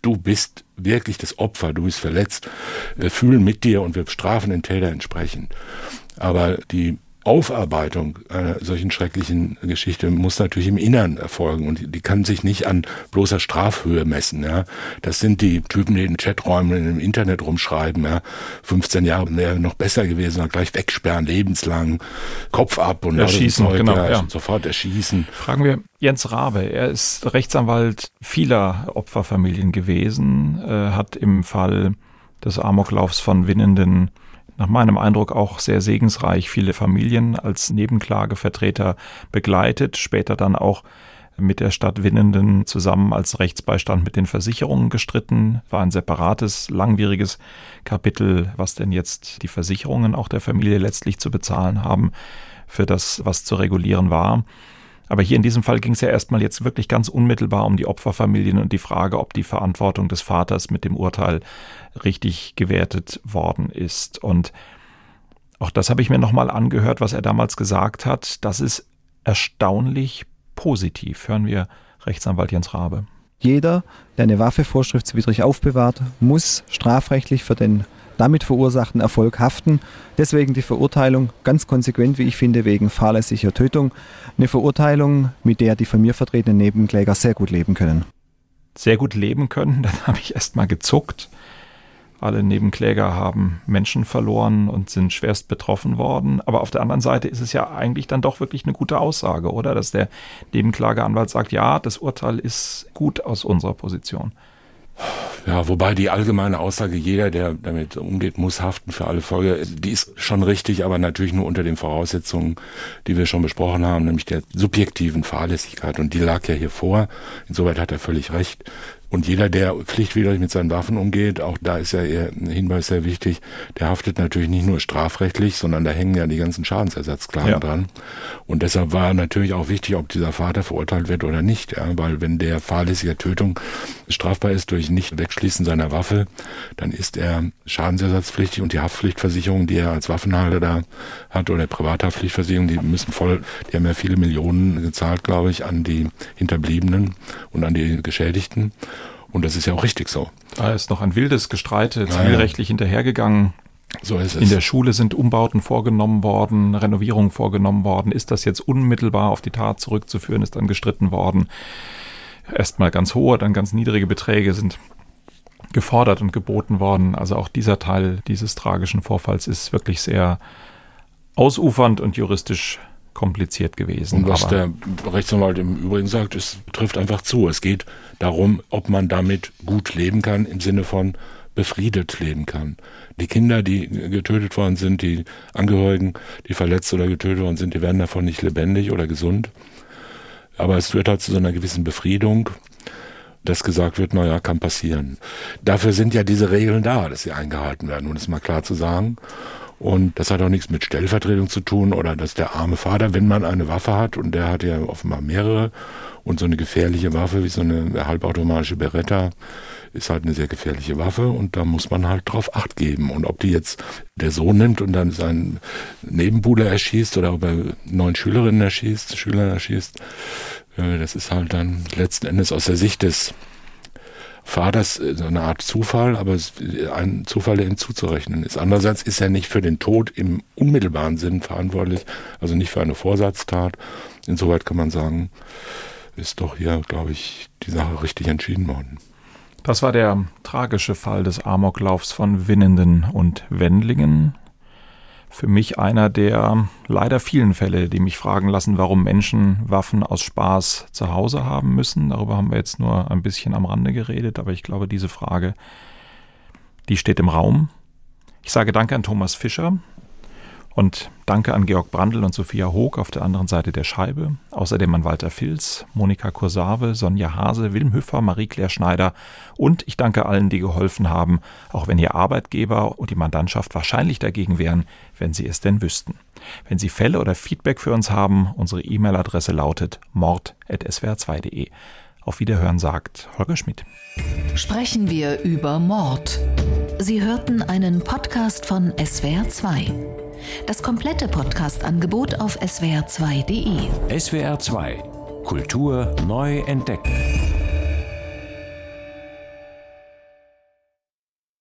[SPEAKER 3] du bist wirklich das Opfer, du bist verletzt, wir fühlen mit dir und wir bestrafen den Täter entsprechend. Aber die Aufarbeitung einer solchen schrecklichen Geschichte muss natürlich im Innern erfolgen und die kann sich nicht an bloßer Strafhöhe messen. Ja. Das sind die Typen, die in Chaträumen im Internet rumschreiben. Ja. 15 Jahre wäre noch besser gewesen, gleich wegsperren, lebenslang, Kopf ab und
[SPEAKER 2] erschießen, Zeug, genau,
[SPEAKER 3] ja, sofort erschießen.
[SPEAKER 2] Fragen wir Jens Rabe. Er ist Rechtsanwalt vieler Opferfamilien gewesen, äh, hat im Fall des Amoklaufs von Winnenden nach meinem Eindruck auch sehr segensreich viele Familien als Nebenklagevertreter begleitet, später dann auch mit der Stadt Winnenden zusammen als Rechtsbeistand mit den Versicherungen gestritten. War ein separates, langwieriges Kapitel, was denn jetzt die Versicherungen auch der Familie letztlich zu bezahlen haben für das, was zu regulieren war. Aber hier in diesem Fall ging es ja erstmal jetzt wirklich ganz unmittelbar um die Opferfamilien und die Frage, ob die Verantwortung des Vaters mit dem Urteil richtig gewertet worden ist. Und auch das habe ich mir nochmal angehört, was er damals gesagt hat. Das ist erstaunlich positiv. Hören wir Rechtsanwalt Jens Rabe.
[SPEAKER 8] Jeder, der eine Waffe vorschriftswidrig aufbewahrt, muss strafrechtlich für den damit verursachten Erfolg haften. Deswegen die Verurteilung ganz konsequent, wie ich finde, wegen fahrlässiger Tötung. Eine Verurteilung, mit der die von mir vertretenen Nebenkläger sehr gut leben können.
[SPEAKER 2] Sehr gut leben können, *laughs* dann habe ich erst mal gezuckt. Alle Nebenkläger haben Menschen verloren und sind schwerst betroffen worden. Aber auf der anderen Seite ist es ja eigentlich dann doch wirklich eine gute Aussage, oder? Dass der Nebenklageanwalt sagt, ja, das Urteil ist gut aus unserer Position.
[SPEAKER 3] Ja, wobei die allgemeine Aussage, jeder, der damit umgeht, muss haften für alle Folge, die ist schon richtig, aber natürlich nur unter den Voraussetzungen, die wir schon besprochen haben, nämlich der subjektiven Fahrlässigkeit. Und die lag ja hier vor. Insoweit hat er völlig recht. Und jeder, der pflichtwidrig mit seinen Waffen umgeht, auch da ist ja ihr Hinweis sehr wichtig, der haftet natürlich nicht nur strafrechtlich, sondern da hängen ja die ganzen Schadensersatzklagen ja. dran. Und deshalb war natürlich auch wichtig, ob dieser Vater verurteilt wird oder nicht. Ja, weil wenn der fahrlässiger Tötung strafbar ist durch nicht wegschließen seiner Waffe, dann ist er schadensersatzpflichtig und die Haftpflichtversicherung, die er als Waffenhalter da hat, oder Privathaftpflichtversicherung, die müssen voll, die haben ja viele Millionen gezahlt, glaube ich, an die Hinterbliebenen und an die Geschädigten. Und das ist ja auch richtig so.
[SPEAKER 2] Da ist noch ein wildes Gestreite zivilrechtlich ja, ja. hinterhergegangen.
[SPEAKER 3] So ist es.
[SPEAKER 2] In der Schule sind Umbauten vorgenommen worden, Renovierungen vorgenommen worden. Ist das jetzt unmittelbar auf die Tat zurückzuführen, ist dann gestritten worden. Erstmal ganz hohe, dann ganz niedrige Beträge sind gefordert und geboten worden. Also auch dieser Teil dieses tragischen Vorfalls ist wirklich sehr ausufernd und juristisch kompliziert gewesen.
[SPEAKER 3] Und was der Rechtsanwalt im Übrigen sagt, es trifft einfach zu. Es geht darum, ob man damit gut leben kann, im Sinne von befriedet leben kann. Die Kinder, die getötet worden sind, die Angehörigen, die verletzt oder getötet worden sind, die werden davon nicht lebendig oder gesund. Aber es führt halt zu so einer gewissen Befriedung, dass gesagt wird, naja, kann passieren. Dafür sind ja diese Regeln da, dass sie eingehalten werden, um es mal klar zu sagen. Und das hat auch nichts mit Stellvertretung zu tun oder dass der arme Vater, wenn man eine Waffe hat und der hat ja offenbar mehrere und so eine gefährliche Waffe wie so eine halbautomatische Beretta ist halt eine sehr gefährliche Waffe und da muss man halt drauf acht geben. Und ob die jetzt der Sohn nimmt und dann seinen Nebenbuhler erschießt oder ob er neun Schülerinnen erschießt, Schüler erschießt, äh, das ist halt dann letzten Endes aus der Sicht des Vaters äh, so eine Art Zufall, aber ein Zufall, der ihm zuzurechnen ist. Andererseits ist er nicht für den Tod im unmittelbaren Sinn verantwortlich, also nicht für eine Vorsatztat. Insoweit kann man sagen, ist doch hier, glaube ich, die Sache richtig entschieden worden.
[SPEAKER 2] Das war der tragische Fall des Amoklaufs von Winnenden und Wendlingen für mich einer der leider vielen Fälle, die mich fragen lassen, warum Menschen Waffen aus Spaß zu Hause haben müssen. Darüber haben wir jetzt nur ein bisschen am Rande geredet, aber ich glaube, diese Frage, die steht im Raum. Ich sage Danke an Thomas Fischer, und danke an Georg Brandl und Sophia Hoog auf der anderen Seite der Scheibe. Außerdem an Walter Filz, Monika Kursave, Sonja Hase, Wilm Hüffer, Marie-Claire Schneider. Und ich danke allen, die geholfen haben, auch wenn Ihr Arbeitgeber und die Mandantschaft wahrscheinlich dagegen wären, wenn Sie es denn wüssten. Wenn Sie Fälle oder Feedback für uns haben, unsere E-Mail-Adresse lautet mord.swr2.de. Auf Wiederhören sagt Holger Schmidt.
[SPEAKER 1] Sprechen wir über Mord. Sie hörten einen Podcast von SWR2. Das komplette Podcast-Angebot auf swr2.de.
[SPEAKER 11] SWR2 Kultur neu entdecken.